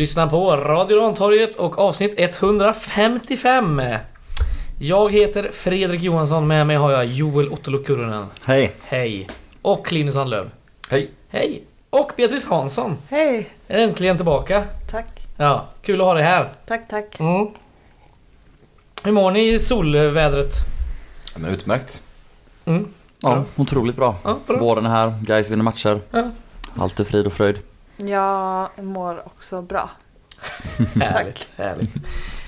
Du lyssnar på Radio Rantorget och avsnitt 155. Jag heter Fredrik Johansson, med mig har jag Joel Ottolo Kurunen. Hej! Hej! Och Linus Sandlöv. Hej! Hej! Och Beatrice Hansson. Hej! Är äntligen tillbaka. Tack, Ja, kul att ha dig här. tack, tack. Mm. Hur mår ni i solvädret? Ja, utmärkt. Mm. Ja, otroligt bra. Ja, bra. Våren är här, guys vinner matcher. Ja. Allt är frid och fröjd. Jag mår också bra. Härligt, härligt.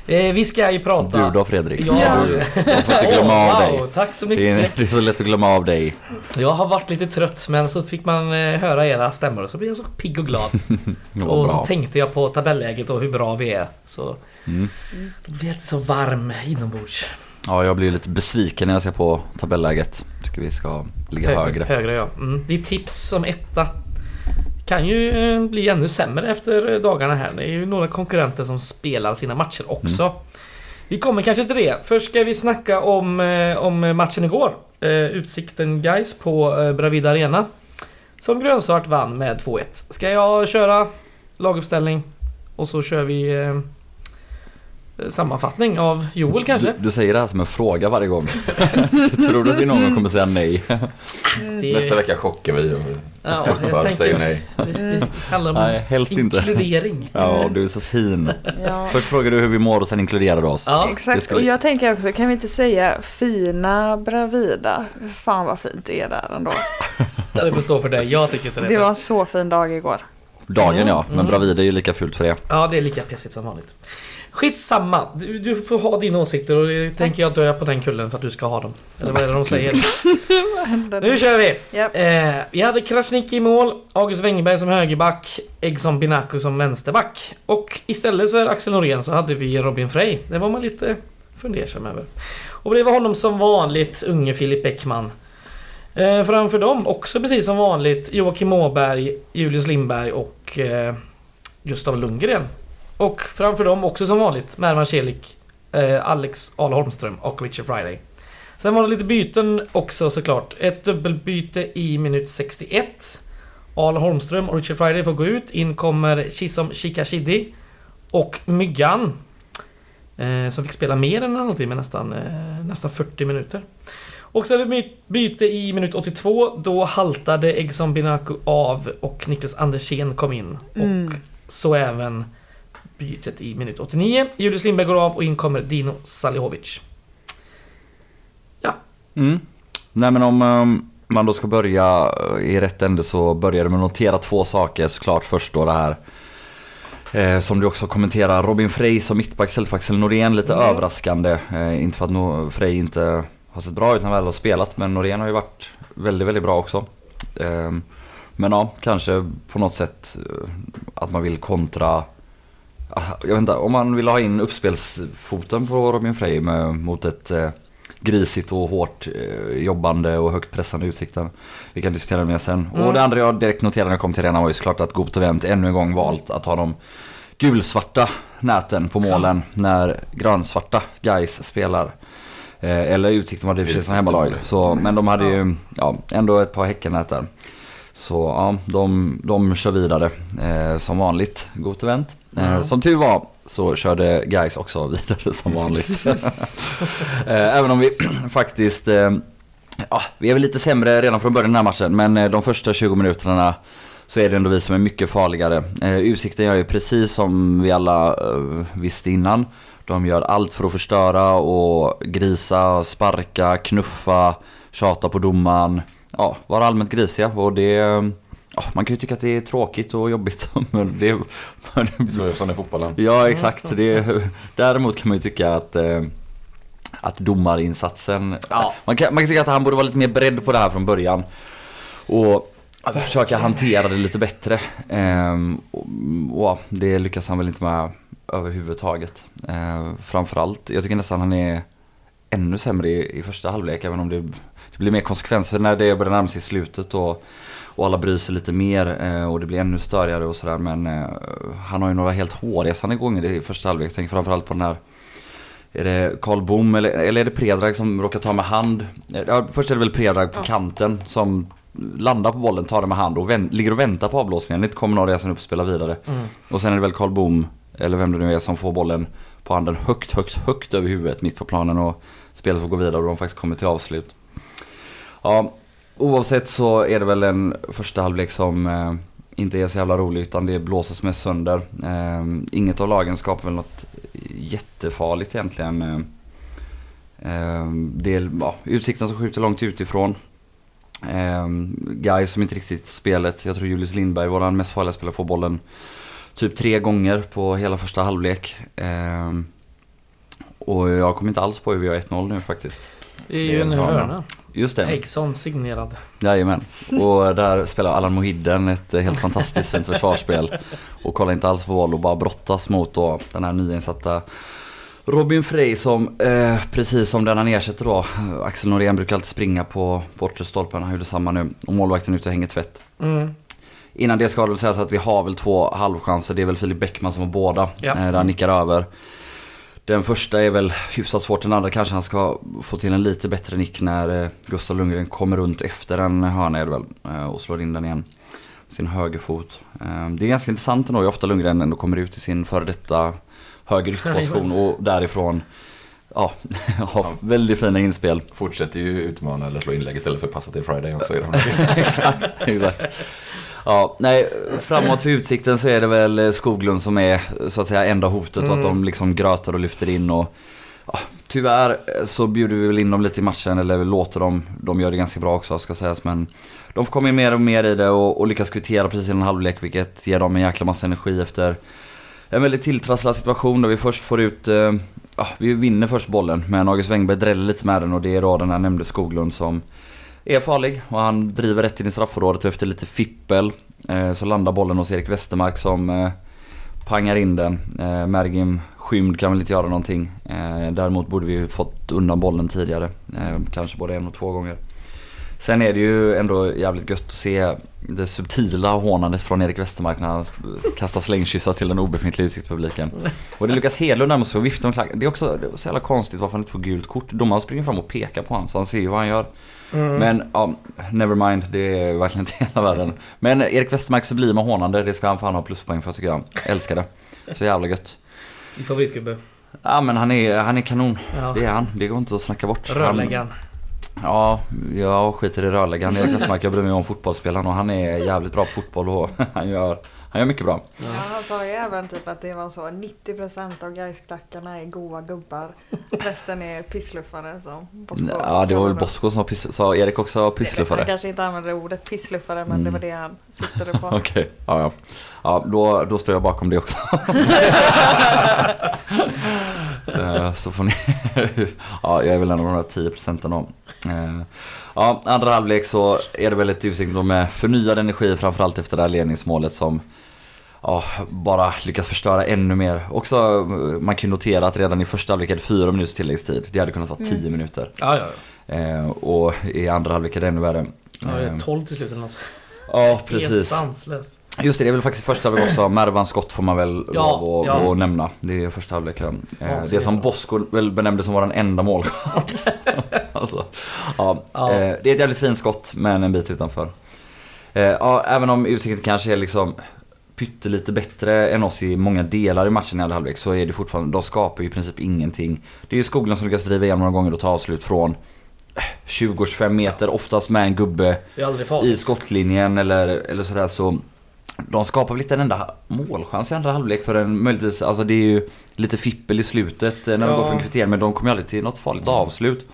Eh, vi ska ju prata... Du då Fredrik? Ja. Du, jag får inte glömma av wow, dig. Tack så Det mycket. är, det är så lätt att glömma av dig. Jag har varit lite trött men så fick man eh, höra era stämmor och så blev jag så pigg och glad. Det och så bra. tänkte jag på tabelläget och hur bra vi är. Så Mm. då blir jag lite så varm inombords. Ja, jag blir lite besviken när jag ser på tabelläget. Tycker vi ska ligga högre. Högre ja. Mm. Ditt tips som etta kan ju eh, bli ännu sämre efter dagarna här. Det är ju några konkurrenter som spelar sina matcher också. Mm. Vi kommer kanske till det. Först ska vi snacka om, eh, om matchen igår. Eh, Utsikten guys på Bravida Arena. Som grönsvart vann med 2-1. Ska jag köra laguppställning och så kör vi sammanfattning av Joel kanske? Du, du säger det här som en fråga varje gång. Tror du att vi någon gång kommer säga nej? Det- Nästa vecka chockar vi och Ja, jag bara säger nej. Det, handlar om Nej, helst inte. inkludering. Ja, du är så fin. Ja, Först frågar du hur vi mår och sen inkluderar du oss. Ja, exakt. ska Och jag tänker också, kan vi inte säga fina Bravida? Fan vad fint det är där ändå. det får stå för dig. Jag tycker inte det. Det var en så fin dag igår. Dagen ja, men Mm. Bravid är ju lika fult för det. Ja, det är lika pissigt som vanligt. Skitsamma. Du, du får ha dina åsikter och det tänker jag dö på den kullen för att du ska ha dem. Eller vad är det de säger? Vad nu kör vi! Ja. Eh, vi hade Krasniqi i mål, August Wengberg som högerback, Egson Binaku som vänsterback. Och istället för Axel Norén så hade vi Robin Frey. Det var man lite fundersam över. Och bredvid honom som vanligt unge Filip Bäckman. Eh, framför dem också precis som vanligt Joakim Åberg, Julius Lindberg och eh, Gustav Lundgren. Och framför dem också som vanligt Mervan Celik, eh, Alex Ahl Holmström och Richard Friday. Sen var det lite byten också såklart. Ett dubbelbyte i minut 61. Ahl Holmström och Richard Friday får gå ut. In kommer Chisom Chikashidi och Myggan. Eh, som fick spela mer än en halvtimme, nästan, eh, nästan 40 minuter. Och by- byte i minut 82. Då haltade Egson Binaku av och Niklas Andersén kom in. Och Mm. så även bytet i minut 89. Julius Lindberg går av och in kommer Dino Salihovic. Mm. Nej men om um, man då ska börja uh, i rätt ände så börjar med att notera två saker såklart. Först då det här eh, som du också kommenterar, Robin Frey som mittback istället för Axel Norén. Lite Mm. överraskande. Eh, inte för att no Frey inte har sett bra ut när väl har spelat men Norén har ju varit väldigt, väldigt bra också. Eh, men ja, kanske på något sätt eh, att man vill kontra jag vet inte, om man vill ha in uppspelsfoten på Robin Frey med, mot ett eh, grisigt och hårt eh, jobbande och högt pressande utsikten. Vi kan diskutera det mer sen. Mm. Och det andra jag direkt noterade när jag kom till arenan var ju såklart att Goop Wendt ännu en gång valt att ha de gulsvarta näten på målen när grönsvarta guys spelar. Eh, eller Utsikten var det i och för sig som hemmalag. Så, men de hade ju ja, ändå ett par Häckennät där. Så ja, de, de kör vidare eh, som vanligt. Gott event. Mm. Som tur var så körde guys också vidare som vanligt. eh, även om vi faktiskt, eh, ja, vi är väl lite sämre redan från början den här matchen. Men de första 20 minuterna så är det ändå vi som är mycket farligare. Utsikten gör ju precis som vi alla visste innan. De gör allt för att förstöra och grisa, sparka, knuffa, tjata på domaren. Ja, vara allmänt grisiga och det... Man kan ju tycka att det är tråkigt och jobbigt men det... Så är det i fotbollen. Ja exakt. Det, däremot kan man ju tycka att, eh, att domarinsatsen... Ja. Man, kan, man kan tycka att han borde vara lite mer beredd på det här från början. Och försöka hantera det lite bättre. Ehm, och, och det lyckas han väl inte med överhuvudtaget. Ehm, framförallt, jag tycker nästan han är ännu sämre i, i första halvlek även om det, det blir mer konsekvenser när det börjar närma sig slutet och, och alla bryr sig lite mer eh, och det blir ännu störigare och sådär men eh, han har ju några helt hårresande gånger i första halvlek. Tänker framförallt på den här är det Karl Bom eller, eller är det Predrag som råkar ta med hand? Ja, först är det väl Predrag på Ja. kanten som landar på bollen, tar den med hand och vän- ligger och väntar på avblåsningen. Inte kommer någon resan upp och spelar vidare. Mm. Och sen är det väl Karl Boom, eller vem det nu är, som får bollen på handen högt, högt, högt över huvudet mitt på planen och spelet får gå vidare och de faktiskt kommer till avslut. Ja, oavsett så är det väl en första halvlek som eh, inte är så jävla rolig utan det blåses mest sönder. Eh, inget av lagen skapar väl något jättefarligt egentligen. Eh, eh, det är ja, utsikten som skjuter långt utifrån. Eh, Guy som inte riktigt spelet. Jag tror Julius Lindberg, vår mest farliga spelare, får bollen typ tre gånger på hela första halvlek. Eh, och jag kommer inte alls på hur vi har 1-0 nu faktiskt. Det är ju en hörna. Just det. Eriksson signerad. Jajamän. Och där spelar Allan Mohidden ett helt fantastiskt fint försvarsspel. Och kollar inte alls på boll och bara brottas mot då den här nyinsatta Robin Frey som, eh, precis som den han ersätter då, Axel Norén brukar alltid springa på bortre stolpen, han gjorde samma nu. Och målvakten ute och hänger tvätt. Mm. Innan det ska det väl sägas att vi har väl två halvchanser, det är väl Filip Bäckman som har båda. Ja. Eh, där han nickar över. Den första är väl hyfsat svårt, den andra kanske han ska få till en lite bättre nick när eh, Gustav Lundgren kommer runt efter en hörna är det väl. eh, Och slår in den igen. Sin högerfot. Eh, Det är ganska intressant ändå hur ofta Lundgren ändå kommer ut i sin före detta höger ytterposition och därifrån Ja, har väldigt fina inspel. Fortsätter ju utmana eller slå inlägg istället för passa till Friday också. i exakt, exakt. Ja, nej, framåt för utsikten så är det väl Skoglund som är så att säga enda hotet och att Mm. de liksom grötar och lyfter in och ja, Tyvärr så bjuder vi väl in dem lite i matchen eller låter dem, de gör det ganska bra också ska sägas men De får komma in mer och mer i det och, och lyckas kvittera precis innan halvlek vilket ger dem en jäkla massa energi efter en väldigt tilltrasslad situation där vi först får ut eh, Ja, vi vinner först bollen men August Wengberg dräller lite med den och det är då den här nämnde Skoglund som är farlig och han driver rätt in i straffområdet och efter lite fippel eh, så landar bollen hos Erik Westermark som eh, pangar in den. Eh, Mergim skymd kan väl inte göra någonting. Eh, däremot borde vi ju fått undan bollen tidigare. Eh, kanske både en och två gånger. Sen är det ju ändå jävligt gött att se det subtila hånandet från Erik Westermark när han kastar slängkyssar till den obefintliga utsiktspubliken. Och det är Lukas Hedlund där måste få vifta med klacken. Det är också det är så jävla konstigt varför han inte får gult kort. Domaren springer fram och pekar på honom så han ser ju vad han gör. Mm. Men ja, never mind. Det är verkligen inte hela världen. Men Erik Westermark sublima hånande, det ska han fan ha pluspoäng för tycker jag. Älskar det. Så jävla gött. Din favoritgubbe. Ja men han är, han är kanon. Ja. Det är han. Det går inte att snacka bort. Rörläggaren. Ja, jag skiter i rörläggaren. Erik Westermark, jag bryr mig om fotbollsspelaren och han är jävligt bra på fotboll och han gör, han gör mycket bra. Ja, han sa ju även typ att det var så 90% av Gaisklackarna är goa gubbar. Resten är pissluffare som Bosko Ja det var väl. Bosko som piss, sa Erik också Han pissluffare? kanske inte använde ordet pissluffare men Mm. det var det han syftade på. Okej, ja ja. Ja då, då står jag bakom det också. Eh, Så får ni... ja, jag är väl en av de där 10 procenten. Eh, Ja, andra halvlek så är det väl ett utsikt med förnyad energi framförallt efter det här ledningsmålet som Ja, bara lyckas förstöra ännu mer. Också, eh, man kan notera att redan i första halvlek det fyra minuters tilläggstid. Det hade kunnat vara 10 minuter. Ja, ja, ja. Eh, och i andra halvlek är det ännu värre. ja det är 12 till slut eller något. Ja, Helt precis. sanslöst. Just det, det är väl faktiskt första halvlek också. Mervans skott får man väl Ja, lov att, ja. nämna. Det är första halvlek. Eh, det som. Bosko väl benämnde som vår enda målchans. alltså, ja, Ja. Eh, det är ett jävligt fint skott, men en bit utanför. Eh, ja, även om utsikten kanske är liksom pyttelite bättre än oss i många delar i matchen i andra halvlek så är det fortfarande, de skapar ju i princip ingenting. Det är ju Skoglund som lyckas driva igenom några gånger och ta avslut från eh, 20-25 meter, oftast med en gubbe i skottlinjen eller, eller sådär så de skapar väl inte en enda målchans i andra halvlek för en möjligtvis, alltså det är ju lite fippel i slutet eh, när de Ja. går för en kvittering men de kommer ju aldrig till något farligt avslut.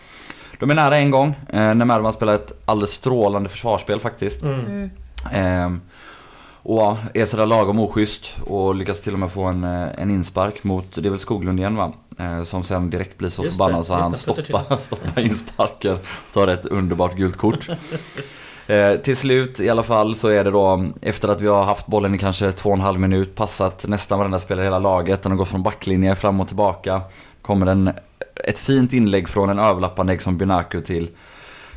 De är nära en gång eh, när Mervan spelar ett alldeles strålande försvarsspel faktiskt. Mm. Mm. Ehm, och är sådär lagom oschysst och lyckas till och med få en, eh, en inspark mot, det är väl Skoglund igen va? Eh, som sen direkt blir så Just förbannad det, så han stoppar, stoppar insparken. Tar ett underbart gult kort. Eh, till slut i alla fall så är det då efter att vi har haft bollen i kanske två och en halv minut, passat nästan varenda spelare i hela laget, den har gått från backlinje fram och tillbaka. Kommer en, ett fint inlägg från en överlappande Exxon Binaku till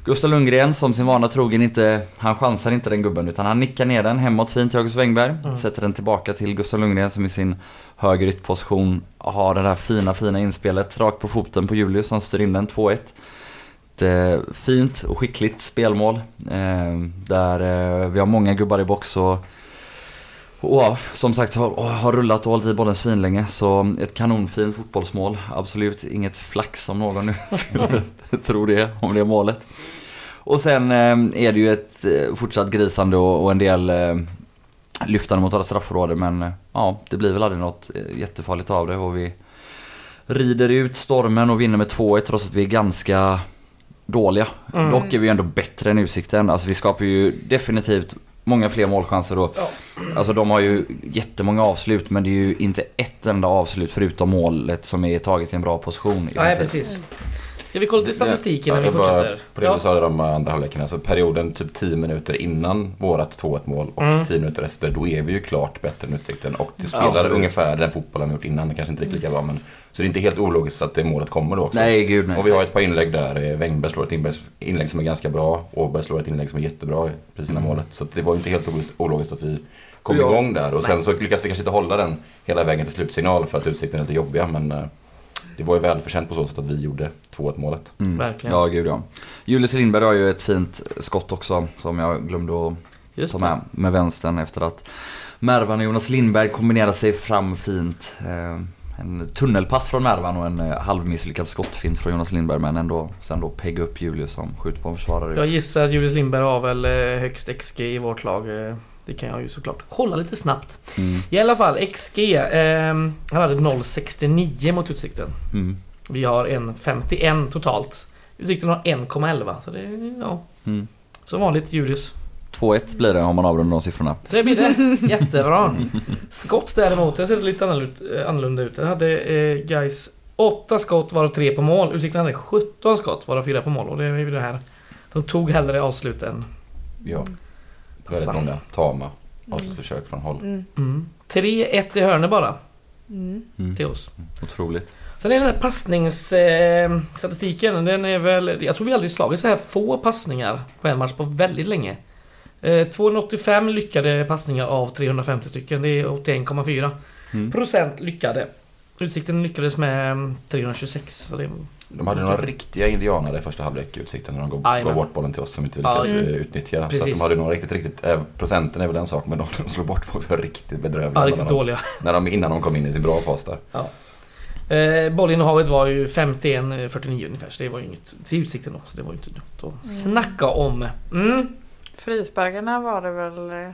Gustav Lundgren som sin vana trogen inte, han chansar inte den gubben utan han nickar ner den hemåt fint till August Wengberg. Mm. Sätter den tillbaka till Gustav Lundgren som i sin höger ytterposition har det där fina, fina inspelet rakt på foten på Julius som styr in den 2-1 ett eh, fint och skickligt spelmål. Eh, där eh, vi har många gubbar i box och, och som sagt har, har rullat och hållit i bollen svinlänge. Så ett kanonfint fotbollsmål. Absolut inget flax om någon nu Tror det, om det är målet. Och sen eh, är det ju ett eh, fortsatt grisande och, och en del eh, lyftande mot alla straffområden. Men eh, ja, det blir väl aldrig något eh, jättefarligt av det. Och vi rider ut stormen och vinner med 2-1 trots att vi är ganska dåliga. Mm. Dock är vi ju ändå bättre än Utsikten. Alltså vi skapar ju definitivt många fler målchanser och Ja. Alltså de har ju jättemånga avslut men det är ju inte ett enda avslut förutom målet som är taget i en bra position. Nej, precis. Ska vi kolla lite statistik innan vi fortsätter? På det du sa där om andra halvleken, alltså perioden typ 10 minuter innan vårat 2-1 mål och Mm. 10 minuter efter, då är vi ju klart bättre än Utsikten. Och det spelar Absolut. ungefär den fotbollen vi gjort innan, det kanske inte riktigt lika bra men Så det är inte helt ologiskt att det målet kommer då också. Nej, gud nej. Och vi har ett par inlägg där. Eh, Wängberg slår ett inlägg, som är ganska bra. Åberg slår ett inlägg som är jättebra precis innan målet. Så det var ju inte helt ologiskt- ologiskt att vi kom Ja. igång där. Och sen så lyckas vi kanske inte hålla den hela vägen till slutsignal för att utsikten är lite jobbiga. Men eh, det var ju välförtjänt på så sätt att vi gjorde 2-1 målet. Mm. Verkligen. Ja, gud ja. Julius Lindberg har ju ett fint skott också som jag glömde att Just ta det. med. Med vänstern efter att Mervan och Jonas Lindberg kombinerar sig fram fint. Eh, en tunnelpass från Mervan och en eh, halvmisslyckad skottfint från Jonas Lindberg men ändå sen då pegga upp Julius som skjuter på en försvarare. Jag gissar att Julius Lindberg har väl eh, högst XG i vårt lag. Eh, Det kan jag ju såklart kolla lite snabbt. Mm. I alla fall XG. ehm, han hade 0,69 mot Utsikten. Mm. Vi har 1,51 totalt. Utsikten har 1,11. Så det är, ja, Mm. som vanligt Julius. 2-1 blir det om man avrundar de siffrorna. Så blir det. Jättebra. Skott däremot, det ser lite annorlunda ut. annorlunda ut. Jag hade eh, guys 8 skott varav 3 på mål. Utsikten hade 17 skott varav 4 på mål. Och det är ju det här. De tog hellre avslut än Ja, väldigt passar. många tama avslutsförsök från håll. Mm. Mm. 3-1 i hörnet bara Mm. Mm. till oss. Otroligt. Sen är den här passningsstatistiken, eh, den är väl... Jag tror vi aldrig slagit så här få passningar på en match på väldigt länge. Eh, 285 lyckade passningar av 350 stycken. Det är 81,4 Mm. procent lyckade. Utsikten lyckades med mm, 326. Så det, De hade några riktiga indianare i första halvlek Utsikten när de gav, gav bort bollen till oss som inte vi Ja, lyckades mm. eh, utnyttja. Så att Precis. de hade några riktigt, riktigt, eh, procenten är väl en sak men de de slog bort var också riktigt bedrövliga. ja, riktigt när de- dåliga. När de, innan de kom in i sin bra fas där. Eh, bollinnehavet var ju 51-49 ungefär. Så det var ju inget till Utsikten då. Så det var ju inte något att snacka om. Mm. Frisparkarna var det väl eh,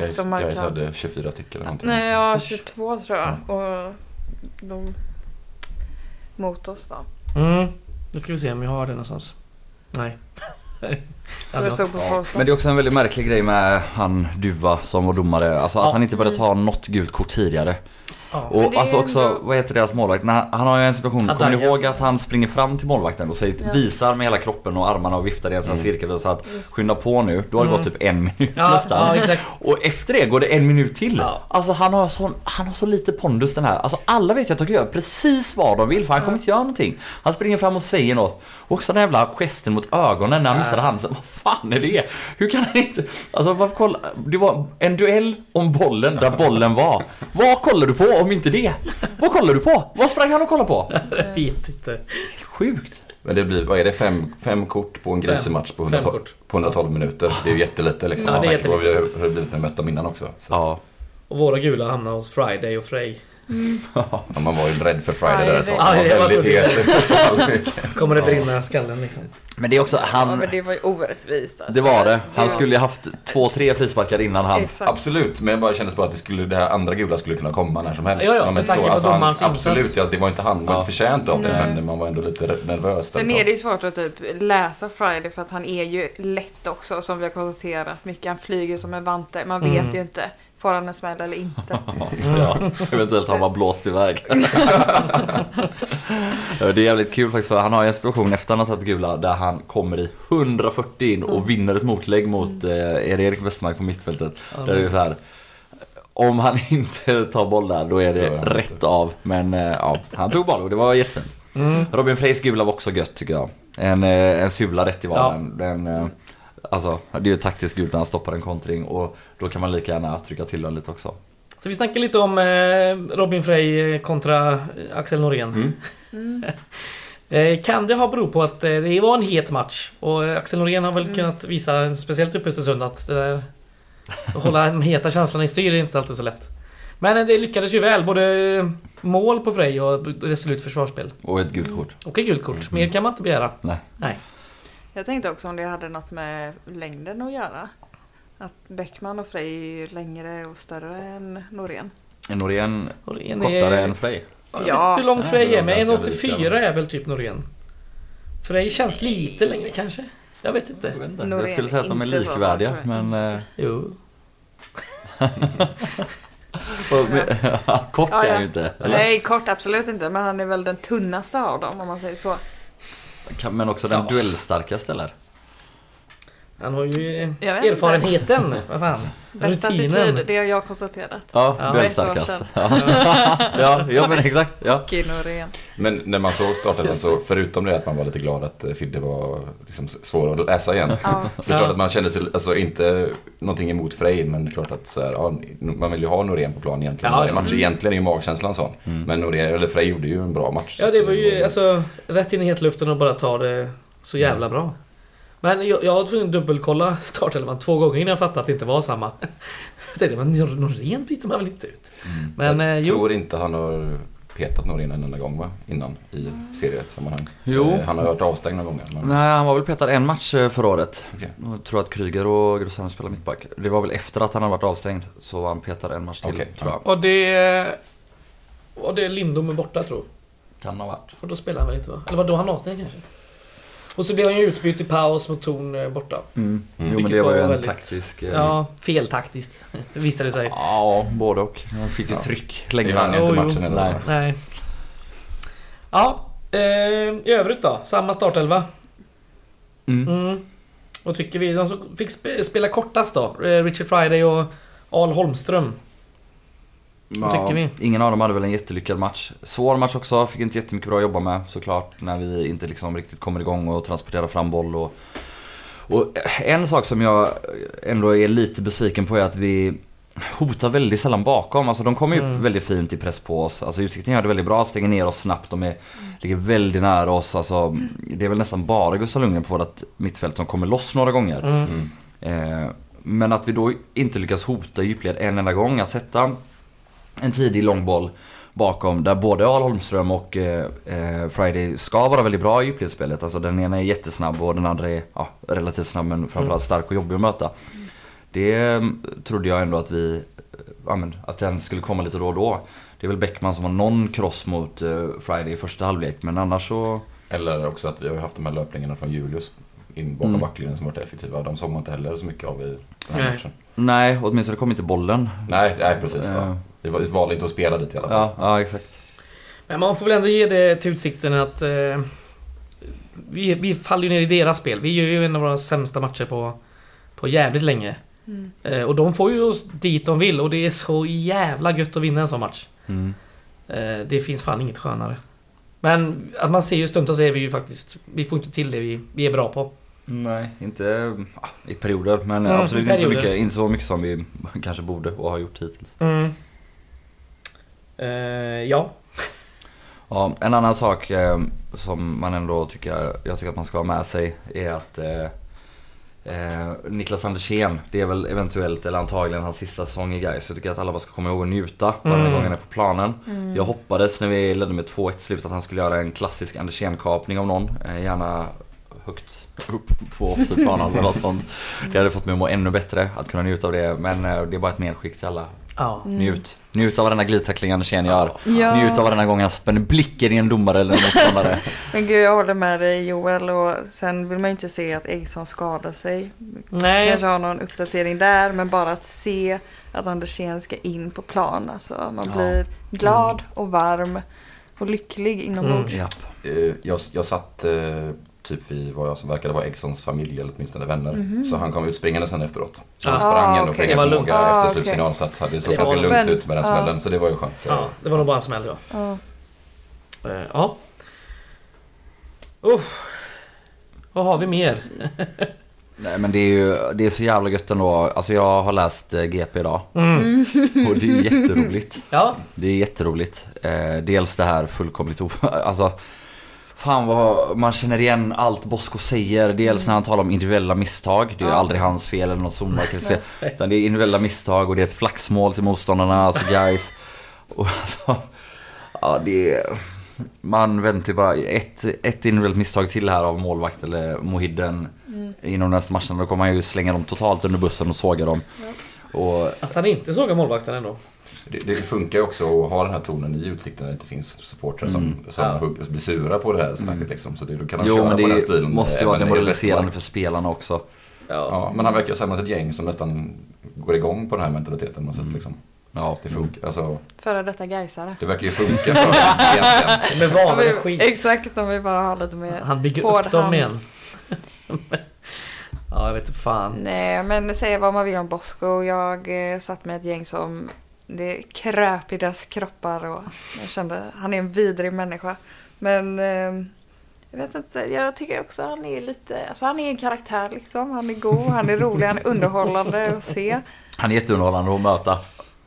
rätt så Gais markant. hade 24 stycken eller någonting. Nej, ja, Oj. 22 tror jag. Och de mot oss då. Mm. Nu ska vi se om jag har det någonstans. Nej. Så det stod på Folksam. Men det är också en väldigt märklig grej med han Duva som var domare. Alltså att Ja. han inte började ta något gult kort tidigare. Ja. Och alltså också, ändå- vad heter deras målvakt? När han, han har ju en situation, Adaya. kommer ni ihåg att han springer fram till målvakten och säger, Ja. visar med hela kroppen och armarna och viftar i en sån här Mm. cirkel och så att Just. skynda på nu. Då har det Mm. gått typ en minut Ja, nästan. ja, exakt. Och efter det går det en minut till. Ja. Alltså han har, sån, han har så lite pondus den här. Alltså alla vet ju att de kan göra precis vad de vill för han kommer inte göra någonting. Han springer fram och säger något. Och också den jävla gesten mot ögonen när han missade handen. Vad fan är det? Hur kan han inte... Alltså varför kolla? Det var en duell om bollen där bollen var. Vad kollar du på om inte det? Vad kollar du på? Vad sprang han och kollade på? Jag vet inte. Helt sjukt. Men det blir, vad är det, fem, fem kort på en grisematch på, Fem 112, kort. på 112 minuter. Det är ju jättelite liksom. Ja, det är på jättelite. har- hur det blivit när vi mött dem innan också. Så Ja. Och våra gula hamnar hos Friday och Frey. ja, man var ju rädd för Friday där ett tag. Ja, Han det var väldigt het i. Kommer det brinna skallen liksom. Men det är också Ja, han... men det var ju orättvist. Alltså. Det var det. Han var- skulle ju haft två, tre frisparkar innan han... Exakt. Absolut, men jag bara kändes bara att det, skulle, det här andra gula skulle kunna komma när som helst. Ja, ja, men med så, alltså, han, Absolut, ja, det var inte han var Ja. inte förtjänt av det, men man var ändå lite nervös. Sen är det ju svårt att typ läsa Friday för att han är ju lätt också som vi har konstaterat. Mycket han flyger som en vante. Man vet Mm. ju inte. Får han en smäll eller inte? Ja, eventuellt har han bara blåst iväg. Ja, det är jävligt kul faktiskt för han har ju en situation efter han har tagit gula där han kommer i 140 in och vinner ett motlägg mot eh, är det Erik Westermark på mittfältet. Där det är så här. Om han inte tar boll där då är det han rätt inte. av. Men eh, ja, han tog boll och det var jättefint. Mm. Robin Freys gula var också gött tycker jag. En, eh, en sula rätt i valen. Den, eh, alltså, det är ju taktiskt gult när han stoppar en kontring och då kan man lika gärna trycka till den lite också. Så vi snackar lite om eh, Robin Frey kontra eh, Axel Norén. Mm. Mm. Eh, kan det ha berott på att eh, det var en het match? Och eh, Axel Norén har väl kunnat visa, speciellt uppe i Östersund, att det där... Att hålla de heta känslorna i styr är inte alltid så lätt. Men eh, det lyckades ju väl. Både mål på Frej och resolut försvarsspel. Och ett gult kort. Och ett gult kort. Mer kan man inte begära. Nej. Nej. Jag tänkte också om det hade något med längden att göra. Att Bäckman och Frej är längre och större än Norén. Norén Och det är- kortare än Frej. Jag vet Ja. inte hur lång det är, men ganska 1,84 lika. är väl typ Norén. Frej känns lite längre kanske. Jag vet inte. Jag, vet inte. Norén jag skulle säga att de är likvärdiga men... eh, Jo. Kort är han ju inte. Eller? Nej, kort absolut inte. Men han är väl den tunnaste av dem om man säger så. Men också den duellstarkaste eller? Han har ju inte. erfarenheten. Vad fan. Bästa attityd, det har jag konstaterat. Ja, Ja. duellstarkast. Ett år Ja. ja, ja men exakt. Ja. Men när man såg starten så, förutom det att man var lite glad att eh, Fidde var liksom svår att läsa igen. Ja. Så det är klart att man kände sig, alltså inte någonting emot Frej, men det är klart att så här, ja, man vill ju ha Norén på plan egentligen. Ja. match, egentligen är ju magkänslan sån. Men Norén, eller Frej gjorde ju en bra match. Ja Så det var ju alltså rätt in i hetluften och bara ta det så jävla bra. Men jag, jag var tvungen att dubbelkolla startelvan två gånger innan jag fattade att det inte var samma. Jag tänkte, men Norén byter man väl inte ut? Mm. Men eh, jag jo. tror inte han har petat Norén en enda gång va? Innan i seriesammanhang. Jo. Eh, Han har varit avstängd några gånger. Men... Nej, han var väl petad en match eh, förra året. Okej. Jag tror att Kryger och Grosano spelade mittback. Det var väl efter att han hade varit avstängd. Så var han petad en match till, Okej, tror jag. Och det... Och det är Lindom är borta tror jag. Kan ha varit. För då spelar han väl inte va? Eller var då han avstängd kanske? Och så blev han ju utbytt i paus mot Torn eh, borta. Mm. Jo, men Vilket det var ju en väldigt- taktisk... eh, Ja, feltaktiskt. Det visade det sig. Ja, både och. Han fick ju Ja. tryck Vi länge. vann ju inte matchen heller. Nej. Nej. Ja, eh, i övrigt då? Samma startelva. Mm. Mm. Vad tycker vi? De som fick spe- spela kortast då? Eh, Richard Friday och Al Holmström. Vad tycker vi? Ingen av dem hade väl en jättelyckad match. Svår match också, fick inte jättemycket bra att jobba med såklart. När vi inte liksom riktigt kommer igång och transporterar fram boll och... Och en sak som jag ändå är lite besviken på är att vi hotar väldigt sällan bakom. Alltså de kommer ju upp Mm. väldigt fint i press på oss. Alltså Utsikten gör det väldigt bra, stänger ner oss snabbt. De är, ligger väldigt nära oss. Alltså, det är väl nästan bara Gustav Lundgren på vårt mittfält som kommer loss några gånger. Mm. Mm. Eh, men att vi då inte lyckas hota djupled en enda gång. Att sätta en tidig långboll bakom där både Al Holmström och eh, eh, Friday ska vara väldigt bra i djupledsspelet. Alltså den ena är jättesnabb och den andra är ja, relativt snabb men framförallt stark och jobbig att möta. Det eh, trodde jag ändå att vi, eh, ja, men, att den skulle komma lite då och då. Det är väl Bäckman som har någon cross mot eh, Friday i första halvlek men annars så... Eller också att vi har ju haft de här löpningarna från Julius in bakom Mm. backlinjen som varit effektiva. De såg man inte heller så mycket av i den här Nej. matchen. Nej, åtminstone kom inte bollen. Nej, nej precis. Eh, Ja. Vi var- valde inte att spela dit i alla fall. Ja, ja exakt. Men man får väl ändå ge det till Utsikten att... Eh, vi, vi faller ju ner i deras spel. Vi gör ju en av våra sämsta matcher på, på jävligt länge. Mm. Eh, och de får ju oss dit de vill och det är så jävla gött att vinna en sån match. Mm. Eh, det finns fan inget skönare. Men att man ser ju stundtals är vi ju faktiskt... Vi får inte till det vi, vi är bra på. Nej, inte ja, i perioder men Mm, absolut i inte så, perioder. mycket, inte så mycket som vi kanske borde och har gjort hittills. Mm. Eh, ja. Ja, en annan sak eh, som man ändå tycker, jag tycker att man ska ha med sig är att eh, eh, Niklas Andersén, det är väl eventuellt eller antagligen hans sista säsong i Gais. Jag tycker att alla bara ska komma ihåg att njuta varje Mm. gång han är på planen. Mm. Jag hoppades när vi ledde med 2-1 i slutet att han skulle göra en klassisk Andersén-kapning av någon. Eh, gärna högt upp på offside-planen eller något sånt. Det hade fått mig att må ännu bättre att kunna njuta av det. Men eh, det är bara ett medskick till alla. Ja. Mm. Njut. Njut av varenda glidtackling Andersén gör. Ja. Njut av varenda gång han spänner blicken i en domare eller en motståndare. Men gud, jag håller med dig Joel. Och sen vill man ju inte se att Eriksson skadar sig. Nej. Kanske ha någon uppdatering där. Men bara att se att Andersén ska in på plan. Alltså, man Ja. blir glad och varm och lycklig inombords. Mm. Japp. Eh, Jag, jag satt eh, typ vid vad jag som verkade vara Exons familj eller åtminstone vänner. Mhm. Så han kom ut springande sen efteråt. Så Ah, han sprang ändå för okej. egen var. Ah, efter slutsignal. Så att det såg Det ganska var- lugnt ut med den ja. smällen. Så det var ju skönt. Ja, det var nog bara en smäll då. Ja. Eh, Ja. Uff. Vad har vi mer? Nej men det är ju det är så jävla gött ändå. Alltså jag har läst eh, GP idag. Mm. Och det är jätteroligt. Ja. Det är jätteroligt. Eh, dels det här fullkomligt o... Alltså Fan vad man känner igen allt Bosko säger. Dels när han talar om individuella misstag. Det är ju Ja. aldrig hans fel eller något Solbackens fel. Utan det är individuella misstag och det är ett flaxmål till motståndarna, alltså guys. Och alltså, ja det är... Man väntar ju bara ett, ett individuellt misstag till här av målvakt eller Mohidden Mm. inom nästa matchen. Då kommer han ju slänga dem totalt under bussen och såga dem. Och Att han inte sågar målvakten ändå. Det, det funkar ju också att ha den här tonen i utsikten när det inte finns supportrar som, Mm. som Ja. hugg, blir sura på det här snacket Mm. liksom. Så det, då kan de jo köra men på den det stilen. måste ju även vara demoraliserande för spelarna också. Ja. Ja, men han verkar ha samlat ett gäng som nästan går igång på den här mentaliteten. något sätt, Mm. liksom. Ja, Det funkar, alltså, Före detta Gaisare. det verkar ju funka för dem egentligen. Med vill- skit. Exakt, de vill bara ha lite mer Han bygger hård upp dem hand. igen. ja, jag vet inte fan. Nej, men säga vad man vill om Bosko. Jag eh, satt med ett gäng som det kröp i deras kroppar och jag kände han är en vidrig människa. Men eh, jag vet inte, jag tycker också han är lite, alltså han är en karaktär liksom. Han är god, han är rolig, han är underhållande att se. Han är jätteunderhållande att möta.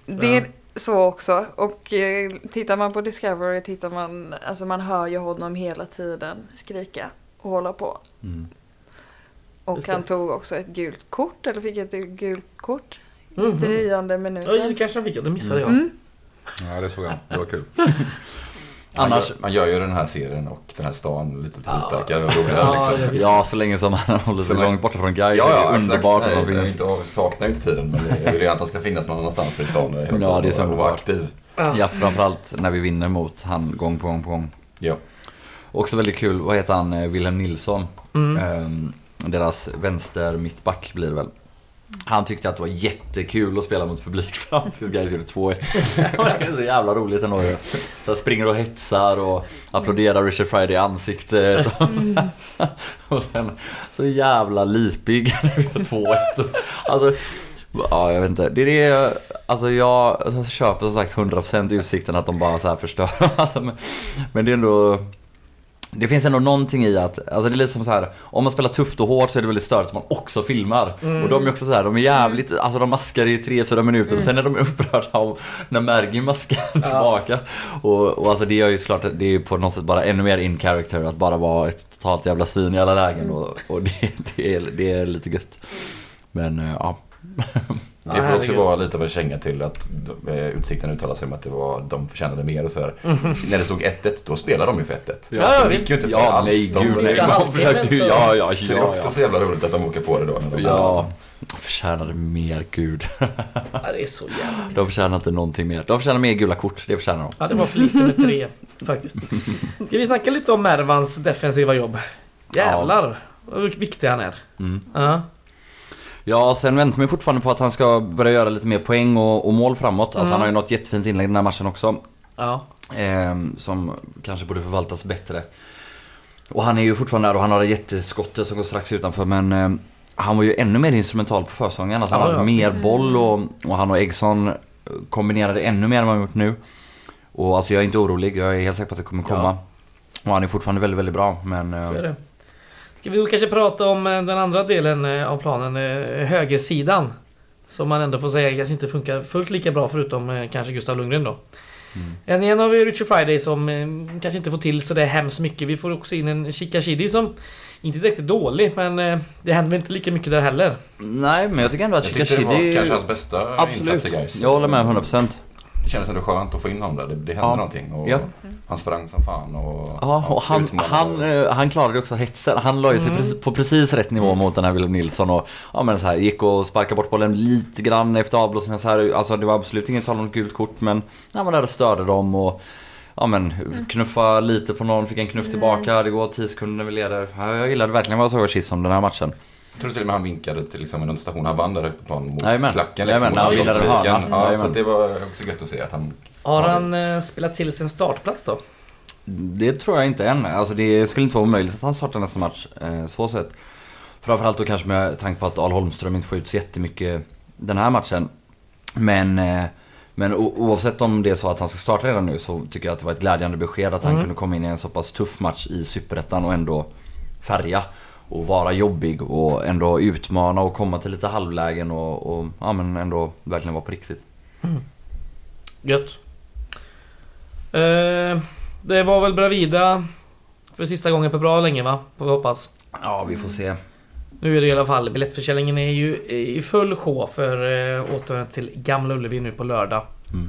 Det är så också. Och eh, tittar man på Discovery tittar man, alltså man hör ju honom hela tiden skrika och hålla på. Mm. Och han tog också ett gult kort, eller fick ett gult kort. Mhm. 99 Oj, det minuten. kanske han fick. Det missade jag. Mm. Ja det såg jag, det var kul. Annars, gör, man gör ju den här serien och den här stan lite Ja. starkare och roligare. Ja, liksom. ja, ja så länge som han håller sig Så länge- långt borta från guys Ja, så är ja, det underbart att Nej, finns. inte, saknar ju inte tiden men jag vill ju att han ska finnas någon annanstans i stan. hela Ja, det är så vara underbart. aktiv. Ja, framförallt när vi vinner mot han gång på gång på gång. Ja. Också väldigt kul, vad heter han, Eh, Wilhelm Nilsson? Mm. Ehm, deras vänster mittback blir det väl. Han tyckte att det var jättekul att spela mot publik fram tills guys gjorde 2-1. det är så jävla roligt ändå ju. Så springer och hetsar och applåderar Richard Friday i ansiktet. Och, så, och sen så jävla lipig när vi gör 2-1. Alltså, ja jag vet inte. Det är det, alltså jag alltså, köper som sagt 100% utsikten att de bara så här förstör. Alltså, men, men det är ändå det finns ändå någonting i att, alltså det är lite som så här, om man spelar tufft och hårt så är det väldigt störigt att man också filmar. Mm. Och de är också så här, de är jävligt, alltså de maskar i 3-4 minuter och sen är de upprörda om när Mergin maskar tillbaka. Och, och alltså det gör ju såklart, det är ju på något sätt bara ännu mer in character att bara vara ett totalt jävla svin i alla lägen och, och det, det, är, det är lite gött. Men eh, ja. Det får också vara lite av en känga till att eh, Utsikten uttalar sig om att det var, de förtjänade mer och sådär. När det stod 1-1, då spelade de ju för 1-1. Ja, de gick ju inte för Ja, alls. nej de, gud nej. halvtimmen försökte ju, ja ja Så det är ja. också ja. så jävla roligt att de åker på det då. När de, Ja, de förtjänade mer gud. Ja, det är så jävla De förtjänar inte någonting mer. De förtjänar mer gula kort, det förtjänar de. Ja, det var för lite med tre faktiskt. Ska vi snacka lite om Mervans defensiva jobb? Jävlar vad viktig han är. Mm. Ja. Ja, sen väntar man fortfarande på att han ska börja göra lite mer poäng och, och mål framåt. Alltså Mm. han har ju något jättefint inlägg i den här matchen också. Ja. Ehm, som kanske borde förvaltas bättre. Och han är ju fortfarande där och han har det jätteskottet som går strax utanför men ehm, han var ju ännu mer instrumental på försäsongen. Alltså han Ja, hade ja, mer visst. boll och, och han och Eggson kombinerade ännu mer än vad han gjort nu. Och alltså jag är inte orolig, jag är helt säker på att det kommer komma. Och han är fortfarande väldigt, väldigt bra men... Så ehm, är det. Ska vi då kanske prata om eh, den andra delen eh, av planen, eh, högersidan. Som man ändå får säga kanske inte funkar fullt lika bra förutom kanske Gustav Lundgren då. Mm. En igen har vi Richard Friday som eh, kanske inte får till så det är hemskt mycket. Vi får också in en Chikashidi som inte direkt är dålig men eh, det händer väl inte lika mycket där heller. Nej men jag tycker ändå att jag tyckte det var Chikashidi... kanske hans bästa Absolut, insats i Gais. jag håller med 100%. Det kändes ändå skönt att få in honom där. Det, det hände Ja. någonting. Och Ja. Han sprang som fan och... Ja, och han, han, och- eh, han klarade ju också hetsen. Han la ju sig Mm. precis, på precis rätt nivå Mm. mot den här Willem Nilsson och ja, men så här, gick och sparkade bort bollen lite grann efter avblåsningen. Så här, alltså det var absolut inget tal om gult kort men han var där och störde dem och ja, men, knuffa lite på någon, fick en knuff tillbaka. Det går 10 sekunder när vi leder. Ja, jag gillade verkligen vad jag såg av Kiss om den här matchen. Jag tror till och med han vinkade till liksom, en station han vann där uppe på plan mot Jajamän. klacken. Jajamän, Liksom, han och vinner den hörnan. Ja, så Jajamän. det var också gött att se att han... Har han eh, spelat till sin startplats då? Det tror jag inte än. Alltså det skulle inte vara omöjligt att han startar nästa match. Eh, så sett. Framförallt då kanske med tanke på att Al Holmström inte får ut så jättemycket den här matchen. Men, eh, men oavsett om det är så att han ska starta redan nu så tycker jag att det var ett glädjande besked att han Mm. kunde komma in i en så pass tuff match i Superettan och ändå färga. Och vara jobbig och ändå utmana och komma till lite halvlägen och, och ja, men ändå verkligen vara på riktigt. Gött. Eh, det var väl Bravida För sista gången på bra länge va? Får vi hoppas. Ja, vi får se. Nu är det i alla fall, biljettförsäljningen är ju i full sjå för eh, återvändandet till Gamla Ullevi nu på lördag. Mm.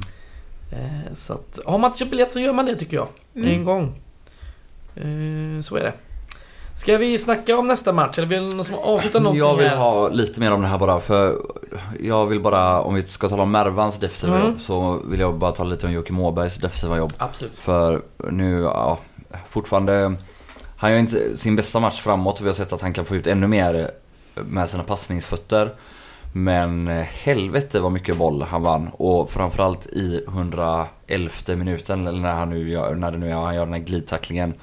Eh, så att, har man inte köpt biljett så gör man det tycker jag. Mm. En gång. Eh, så är det. Ska vi snacka om nästa match? Eller vill någon som avsluta någonting Jag vill här? ha lite mer om det här bara för jag vill bara, om vi ska tala om Mervans defensiva Mm. jobb så vill jag bara tala lite om Joakim Åbergs defensiva jobb. Absolut. För nu, ja, fortfarande, han gör inte sin bästa match framåt och vi har sett att han kan få ut ännu mer med sina passningsfötter. Men helvete vad mycket boll han vann och framförallt i 111 minuten eller när, han nu gör, när det nu är, han gör den här glidtacklingen.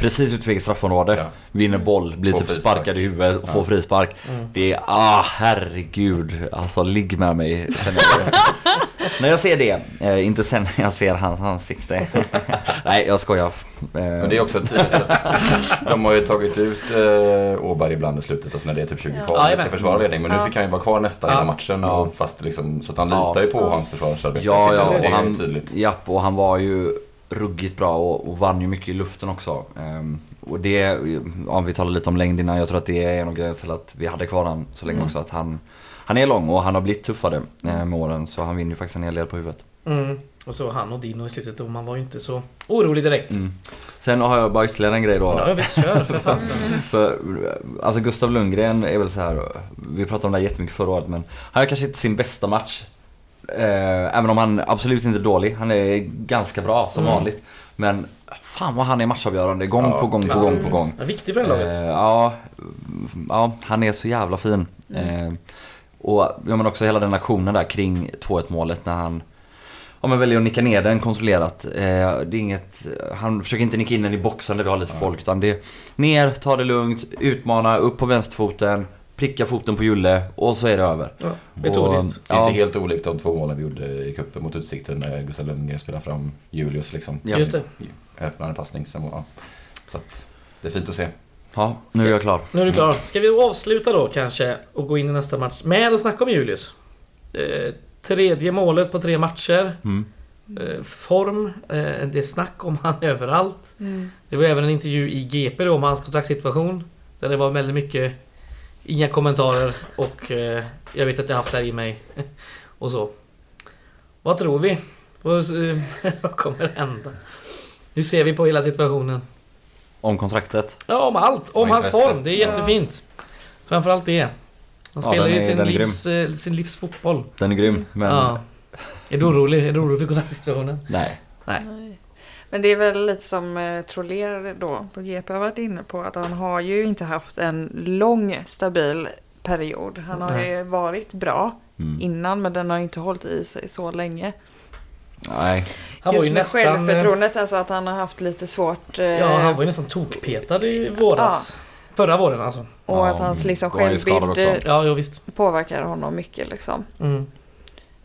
Precis utanför eget straffområde. Ja. Vinner boll, blir Får typ frispark. sparkad i huvudet och Ja. får frispark. Mm. Det är, ah herregud. Alltså ligg med mig jag. när jag ser det, eh, inte sen när jag ser hans ansikte. Nej jag skojar. Eh, Men det är också tydligt att de har ju tagit ut eh, Åberg ibland i slutet, alltså när det är typ 20 Ja. kvar. Ja, ska Jajamän. försvara ledning. Men nu fick han ju vara kvar nästan Ja. hela matchen. Ja. Och fast liksom, så att han Ja. litar ju på Ja. hans försvarsarbete. Ja, Så ja, det och han, japp, och han var ju ruggigt bra och, och vann ju mycket i luften också. Ehm, och det, om vi talar lite om längd innan, jag tror att det är en av grejerna till att vi hade kvar han så länge Mm. också. Att han, han är lång och han har blivit tuffare eh, med åren så han vinner ju faktiskt en hel del på huvudet. Mm. Och så han och Dino i slutet och man var ju inte så orolig direkt. Mm. Sen har jag bara ytterligare en grej då. Ja visst, kör för fasen. För, alltså Gustav Lundgren är väl så här. vi pratade om det här jättemycket förra året men han gör kanske inte sin bästa match. Eh, även om han absolut inte är dålig. Han är ganska bra som Mm. vanligt. Men fan vad han är matchavgörande gång Ja, på gång på gång på gång. Ja, viktig för det laget. Eh, ja, ja, han är så jävla fin. Mm. Eh, och ja, men också hela den aktionen där kring 2-1 målet när han Ja men väljer att nicka ner den kontrollerat. Eh, det är inget, han försöker inte nicka in den i boxen där vi har lite Ja. folk utan det är ner, ta det lugnt, utmana, upp på vänsterfoten, pricka foten på Julle och så är det över. Ja, metodiskt. Det är Ja. inte helt olikt de två målen vi gjorde i cupen mot Utsikten när Gustav Lundgren spelade fram Julius liksom. Ja. Just det. Öppnade passning. Sen, ja. Så att det är fint att se. Ja, nu är jag klar. Nu är du klar. Ska vi avsluta då kanske och gå in i nästa match med att snacka om Julius? Eh, tredje målet på tre matcher. Mm. Eh, form. Eh, det är snack om han överallt. Mm. Det var även en intervju i GP då om hans kontraktssituation. Där det var väldigt mycket Inga kommentarer och eh, jag vet att jag haft det här i mig. Och så. Vad tror vi? Vad, eh, vad kommer hända? Hur ser vi på hela situationen? Om kontraktet. Ja, om allt. Om Och hans form. Det är Ja. jättefint. Framförallt det. Han Ja, spelar ju är- sin den är livs, eh, sin livs fotboll. Den är grym men Ja. Är du orolig? Är du orolig för kontraktssituationen? nej. Nej. Men det är väl lite som eh, Troller då på GP har varit inne på att han har ju inte haft en lång stabil period. Han har Nej. ju varit bra Mm. innan men den har ju inte hållit i sig så länge. Nej. Han var Just ju med nästan... eh, självförtroendet, alltså att han har haft lite svårt. eh, Ja, han var ju nästan tokpetad i våras. Förra våren alltså. Och Ja, att hans liksom självbild Ja, jo, påverkar honom mycket liksom. Mm.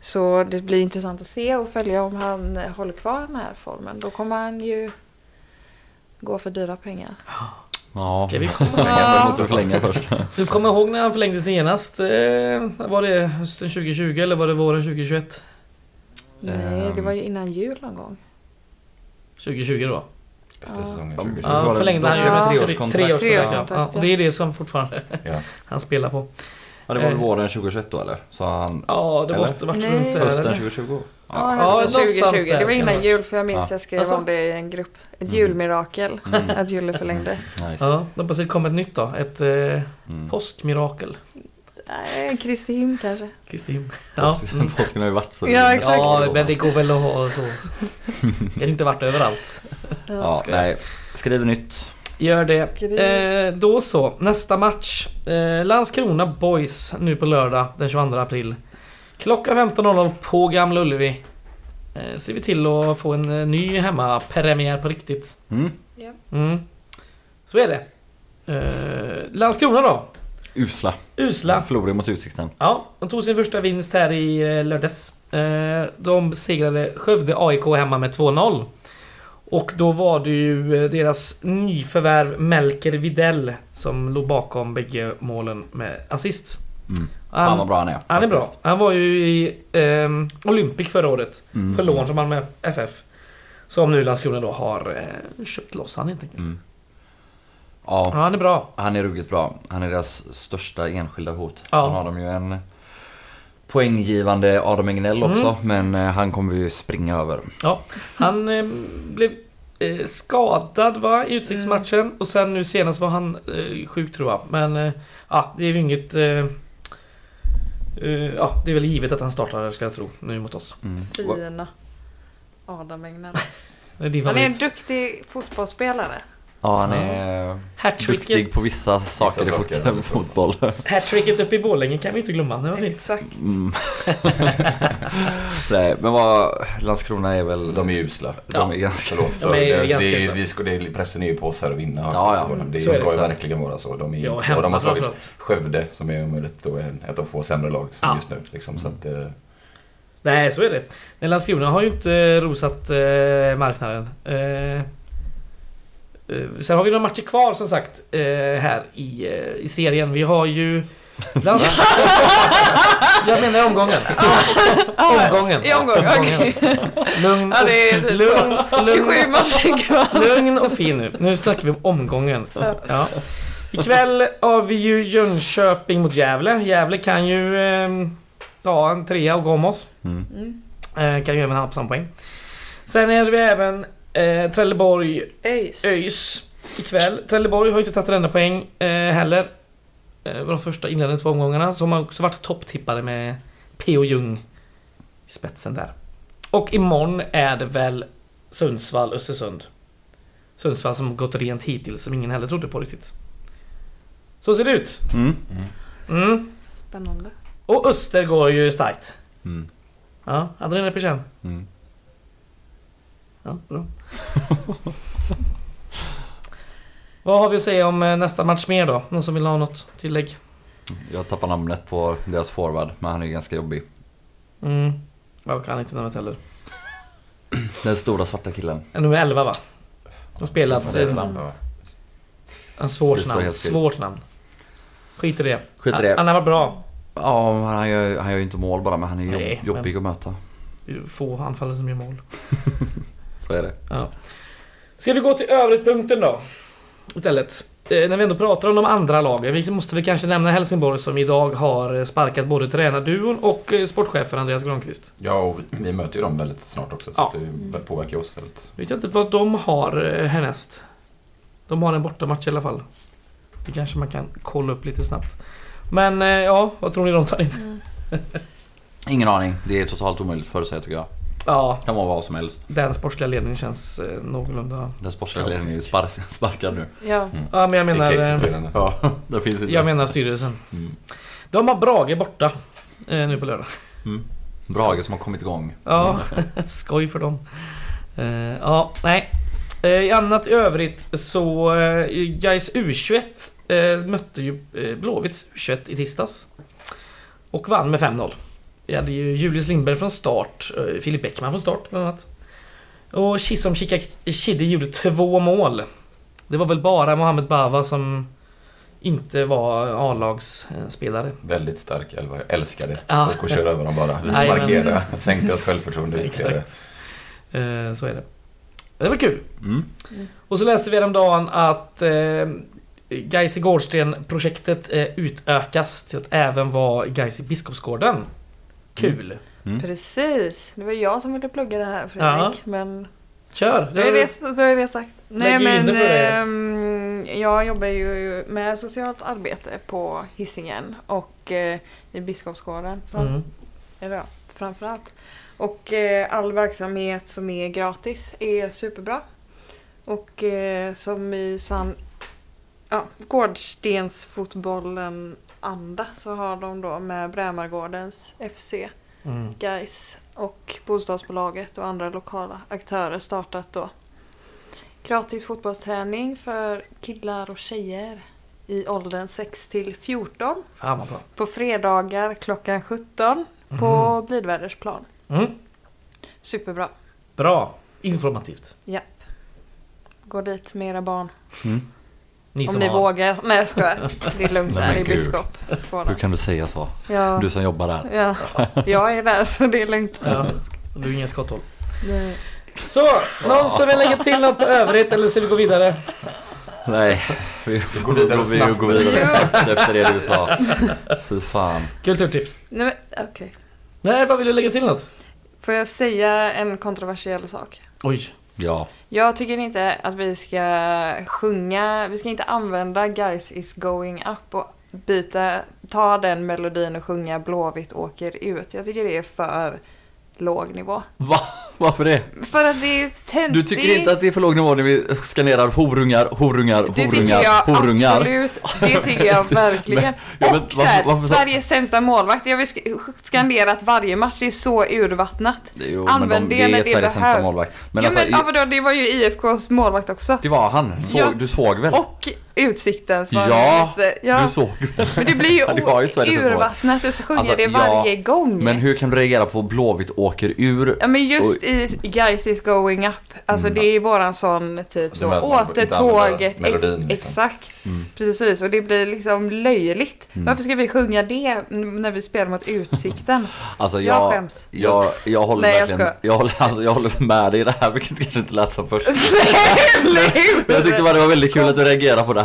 Så det blir intressant att se och följa om han håller kvar den här formen. Då kommer han ju gå för dyra pengar. Ja. Ska vi måste förlänga först. Så du kommer ihåg när han förlängde senast? Eh, var det hösten 2020 eller var det våren 2021? Nej, det Ehm. var ju innan jul någon gång. 2020 då? Efter säsongen Ja. 2020. var Ja, det- förlängde de han ju med treårskontrakt. treårskontrakt ja. Och det är det som fortfarande Ja. han spelar på. Ja, det var väl Eh. våren 2021 då eller? Så han... Ja, det måste varit Nej. runt. Hösten eller? 2020? Ja, Ja, hösten någonstans 2020. där Det var innan det jul för jag minns Ja. jag skrev Alltså? om det i en grupp. Ett Mm. julmirakel. Mm. Att Julle förlängde. Nice. Ja, då hoppas det kommer ett nytt då. Ett eh, Mm. påskmirakel. Nej, Kristi himn kanske. Kristi himl. Ja. Mm. Påsken har ju varit så. Ja, exakt. ja, men det går väl att ha så. Det har inte varit överallt. Ja, jag- nej. Skriv nytt. Gör det. Eh, då så, nästa match. Eh, Landskrona Boys nu på lördag den 22 april. Klockan 15.00 på Gamla Ullevi. Eh, ser vi till att få en eh, ny hemmapremiär på riktigt. Mm. Mm. Så är det. Eh, Landskrona då? Usla. Usla. Förlorade mot Utsikten. Ja, de tog sin första vinst här i eh, lördags. Eh, De besegrade Skövde AIK hemma med 2-0. Och då var det ju eh, deras nyförvärv Melker Videll som låg bakom bägge målen med assist. Mm. Han, Fan vad bra han är. han är bra. faktiskt. Han var ju i eh, Olympic förra året. Mm. På lån från Malmö FF. Som nu Landskrona då har eh, köpt loss han helt enkelt. Mm. Ja, Ja, han är bra. han är ruggigt bra. Han är deras största enskilda hot. Ja. Sen har de ju en poänggivande Adam Egnell också, men eh, han kommer vi ju springa över. Ja, han eh, blev eh, skadad va, i Utsiktsmatchen och sen nu senast var han eh, sjuk tror jag. Men eh, ja, det är ju inget... Eh, eh, ja, det är väl givet att han startar ska jag tro nu mot oss. Mm. Fina Adam Egnell. Han är en duktig fotbollsspelare. Ja, han är duktig Hattricket, på vissa saker i saker, fot- ja. fotboll. hattricket uppe i Borlänge kan vi inte glömma. Det var fint. Exakt. Mm. Nej, men vad, Landskrona är väl... De är usla. de är ganska... Förlåt. De är det, ganska det, usla. vi ska, det, pressen är ju på oss här att vinna. Ja, ja. Det, Så det. ska ju verkligen vara så. De, är, Ja, och de har slagit. Skövde som är om möjligt då är ett av få sämre lag som Ja. just nu. Liksom, så att, eh, Nej, så är det. Men Landskrona har ju inte rosat eh, marknaden. Eh, sen har vi några matcher kvar som sagt eh, här i, eh, i serien. Vi har ju... Jag menar omgången. Omgången. I omgång, okej. Lugn, Ja, det är och, typ lugn, så. 27 lugn, matcher kvar. lugn och fin nu. Nu snackar vi om omgången. Ja. Ikväll har vi ju Jönköping mot Gävle. Gävle kan ju eh, ta en trea och gå om oss. Mm. Mm. Eh, kan ju även ha på samma poäng. Sen är det även eh, Trelleborg ÖIS. ÖIS ikväll. Trelleborg har ju inte tagit en enda poäng eh, heller. Eh, de första inledande två omgångarna. Som har också varit topptippade med P.O. Jung i spetsen där. Och imorgon är det väl Sundsvall, Östersund. Sundsvall som gått rent hittills, som ingen heller trodde på riktigt. Så ser det ut. Mm. Mm. Spännande. Och Öster går ju starkt. Mm. Ja, Adrian Epicen. Mm. Ja, bra. Vad har vi att säga om eh, nästa match mer då? Någon som vill ha något tillägg? Jag tappar namnet på deras forward, men han är ganska jobbig. Mm. Jag kan inte namnet heller. Den stora svarta killen. Nummer 11 va? De spelat... Mm. Eh, ja. en svårt namn. Svårt namn. Skit i det. Skit i det. Han har varit bra. Ja, men han gör, han gör ju inte mål bara, men han är Nej, men- jobbig att möta. Det är Få anfallare som gör mål. Så är det. Ja. Ska vi gå till övrigt-punkten då? Istället. Eh, när vi ändå pratar om de andra lagen. Vi måste väl kanske nämna Helsingborg som idag har eh, sparkat både tränarduon och eh, sportchefen Andreas Granqvist. ja, och vi möter ju dem väldigt snart också. Så Ja. att det påverkar oss väldigt. Vet jag inte vad de har eh, härnäst. De har en bortamatch i alla fall. Det kanske man kan kolla upp lite snabbt. Men eh, ja, vad tror ni de tar in? Mm. Ingen aning. Det är totalt omöjligt att förutsäga tycker jag. Ja, Kan vara vad som helst. den sportsliga ledningen känns eh, någorlunda... Den sportsliga ledningen är spark, sparkad nu. Ja. Ja, men jag menar... Icke eh, existerande. Ja, det finns inte. Jag menar styrelsen. Mm. De har Brage borta eh, nu på lördag. Mm. Brage som har kommit igång. Ja, skoj för dem. Eh, ja, nej. Eh, I annat i övrigt så... Gais U21 eh, mötte ju Blåvitts U21 i tisdags. Och vann med 5-0. Vi hade ju Julius Lindberg från start, eh, Filip Bäckman från start bland annat. Och Chisom Chidi gjorde två mål. Det var väl bara Mohamed Bava som inte var A-lagsspelare. Väldigt stark elva. Jag älskar det. Ja. Och köra över dem bara. Vi Nej, men- markera. Sänkte deras självförtroende ytterligare. Exakt. Eh, så är det. Det var kul. Mm. Och så läste vi häromdagen att eh, Gais i Gårdsten-projektet eh, utökas till att även vara Gais i Biskopsgården. Kul! Mm. Precis. Det var jag som ville plugga det här Fredrik. Ja. Men Kör! då är det, då är det sagt. Nej men ehm, jag jobbar ju med socialt arbete på Hisingen och eh, i Biskopsgården. Fram, Mm. eller framförallt. Och eh, all verksamhet som är gratis är superbra. Och eh, som i sann ja, Gårdstensfotbollen anda så har de då med Brämargårdens FC, Mm. Guys och bostadsbolaget och andra lokala aktörer startat då gratis fotbollsträning för killar och tjejer i åldern 6 till 14 Fan vad bra. på fredagar klockan 17 på Blidvädersplan. Mm. Superbra. Bra! Informativt. Japp. Gå dit med era barn. Mm. Ni Om ni har... vågar. Nej jag skojar. Det är lugnt där i. Biskop. Hur Skåne. kan du säga så? Ja. Du som jobbar där. ja. Jag är där så det är lugnt. Ja, du har inga skotthåll. Nej. Så, någon som vill lägga till något på övrigt eller ska vi gå vidare? Nej, vi går vidare vi snabbt. går vidare snabbt efter det du sa. Fy fan. Kulturtips. Nej, okej. Nej, vad vill du lägga till något? Får jag säga en kontroversiell sak? Oj. Ja. Jag tycker inte att vi ska sjunga, vi ska inte använda Guys is going up och byta, ta den melodin och sjunga Blåvitt åker ut. Jag tycker det är för låg nivå. Va? Varför det? För att det är töntigt. Du tycker inte att det är för låg nivå när vi skanderar horungar, horungar, Det tycker horungar, jag horungar? absolut. Det tycker jag verkligen. ja, men och så här, varför- varför så- Sveriges sämsta målvakt. Jag har sk- skanderat varje match. Det är så urvattnat. Jo, Använd men de, det det när är det Sveriges sämsta behövs. målvakt. Men ja, alltså, men ja, vadå, det var ju IFKs målvakt också. det var han. Såg, Ja. Du såg väl? Och Utsiktens Ja, lite. Ja, Du såg men det blir ju, Ja, urvattnat och så sjunger Alltså, det ja, varje gång. Men hur kan du reagera på Blåvitt åker ur? Ja men just i Guys is going up, alltså Mm. det är våran sån typ Det så, återtåget, melodin, liksom. exakt, Mm. precis och det blir liksom löjligt. Mm. Varför ska vi sjunga det när vi spelar mot Utsikten? Alltså Jag jag, skäms. jag, jag håller Nej, jag verkligen, ska- jag, håller, alltså, jag håller med dig i det här, vilket kanske inte lät som först. Nej, jag tyckte bara det var väldigt kul att du reagerade på det här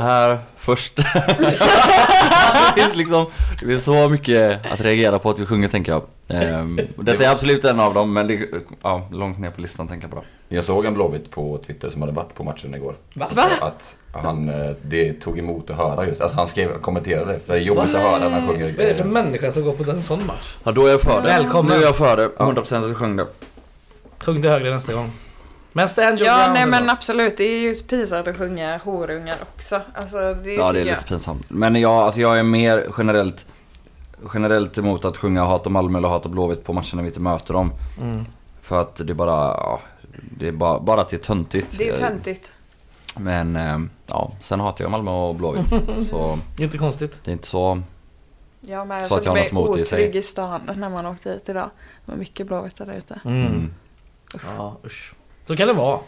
först. det finns liksom, det finns så mycket att reagera på att vi sjunger tänker jag. Ehm, detta är absolut en av dem, men det, ja, långt ner på listan tänker jag på. Jag såg en Blåvitt på Twitter som hade varit på matchen igår. Va? Som Va? sa att han, eh, det tog emot att höra just. Alltså han skrev, kommenterade det. För det är jobbigt att höra när han sjunger. Vad är det för människa som går på en sån match? Ja, då är jag för det. Välkommen. Nu är jag för det. 100% att vi sjöng det. Sjung det högre nästa gång. Men stand your Ja ground nej men absolut, det är ju pinsamt att sjunga horungar också. Alltså det Ja, det är lite pinsamt. Men jag, alltså, jag är mer generellt Generellt emot att sjunga Hata Malmö eller Hata Blåvitt på matcherna vi inte möter dem. Mm. För att det är bara, ja, det är bara, bara att det är töntigt. Det är ju töntigt. Men eh, ja, sen hatar jag Malmö och Blåvitt. så Inte konstigt. det är inte så... Jag med, jag Så att kände jag har mig något emot det i sig. otrygg i stan när man åkte hit idag. Det var mycket blåvita där ute. Mm. Mm. Ja, usch. Så kan det vara.